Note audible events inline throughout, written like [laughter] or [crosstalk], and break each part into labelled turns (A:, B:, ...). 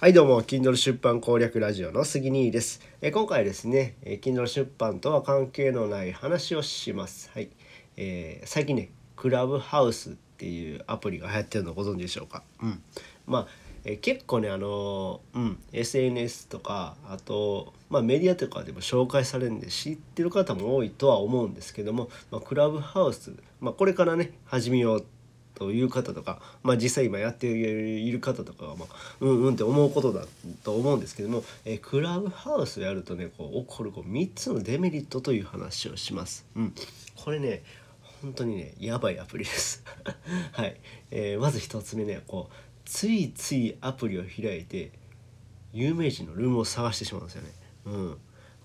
A: はいどうも Kindle 出版攻略ラジオの杉兄です。え今回ですね、え Kindle 出版とは関係のない話をします。はい、えー、最近ねクラブハウスっていうアプリが流行ってるのご存知でしょうか？うん、まあ、え結構ねあのうん SNS とかあとまあ、メディアとかでも紹介されるんで知ってる方も多いとは思うんですけども、まあ、クラブハウス、まあ、これからね始めようという方とか、まあ、実際今やっている方とかは、まあ、うんうんって思うことだと思うんですけども、え、クラブハウスやるとねこう起こるこう3つのデメリットという話をします。うん、これね本当にねやばいアプリです [laughs] はい、えー、まず1つ目ねこうついついアプリを開いて有名人のルームを探してしまうんですよね。うん、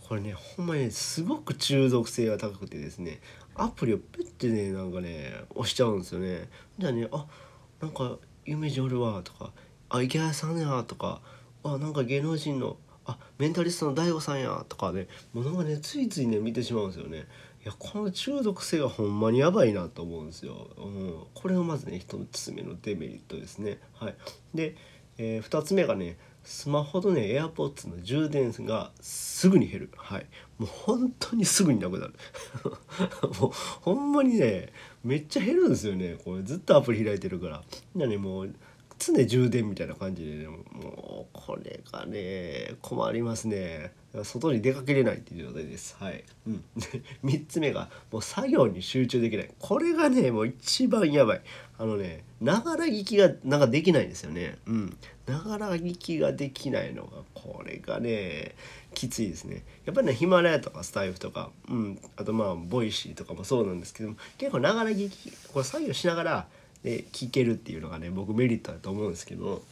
A: これねほんまにすごく中毒性が高くてですねアプリをペッてねなんかね押しちゃうんですよね。じゃあねあなんか有名人おるわとかあ池谷さんやとかあなんか芸能人のあメンタリストの DAIGO さんやとかねもうなんかねついついね見てしまうんですよね。いやこの中毒性がほんまにやばいなと思うんですよ、うん、これがまずね1つ目のデメリットですね。はい。で、えー、2つ目がねスマホとね AirPods の充電がすぐに減る。はい。もう本当にすぐになくなる。[laughs] もうほんまにねめっちゃ減るんですよね。これずっとアプリ開いてるから。みんなねもう常充電みたいな感じで、ね、もうれがね困りますね。外に出かけれないっていう状態です。はい、うん、[laughs] 3つ目がもう作業に集中できない。これがねもう一番やばい。あのねながら聞きがなんかできないんですよね。うん。ながら聞きができないのがこれがねきついですね。やっぱりねヒマラヤとかスタエフとか、うん、あとまあ Voicy とかもそうなんですけども結構ながら聞きこれ作業しながらで聞けるっていうのがね僕メリットだと思うんですけど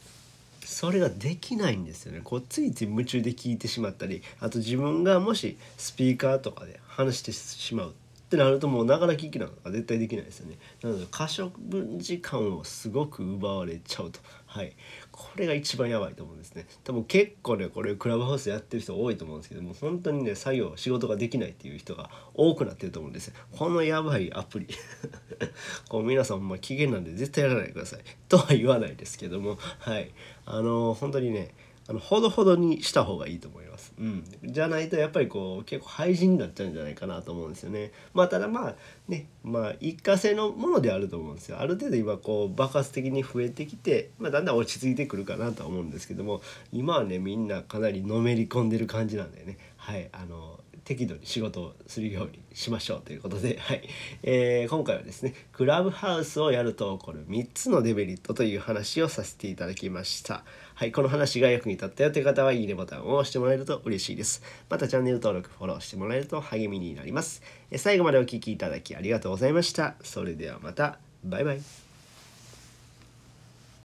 A: それができないんですよね。こうついつい夢中で聞いてしまったりあと自分がもしスピーカーとかで話してしまうってなるともうながら聞きなんか絶対できないですよね。なので可処分時間をすごく奪われちゃうと。はい。これが一番やばいと思うんですね。多分結構ねこれクラブハウスやってる人多いと思うんですけども本当にね作業仕事ができないっていう人が多くなってると思うんです。よこのやばいアプリ。[laughs] こう皆さんも危険なんで絶対やらないでください。とは言わないですけども。はい。あのー、本当にねあのほどほどにした方がいいと思います。うん、じゃないとやっぱりこう結構廃人になっちゃうんじゃないかなと思うんですよね。まあただまあねまあ一過性のものであると思うんですよ。ある程度今こう爆発的に増えてきて、まあ、だんだん落ち着いてくるかなとは思うんですけども今はねみんなかなりのめり込んでる感じなんだよねはいあの適度に仕事をするようにしましょうということで、[laughs] はいえー、今回はですねクラブハウスをやると起こる3つのデメリットという話をさせていただきました。はい、この話が役に立ったよという方はいいねボタンを押してもらえると嬉しいです。またチャンネル登録、フォローしてもらえると励みになります。え最後までお聴きいただきありがとうございました。それではまた、バイバイ。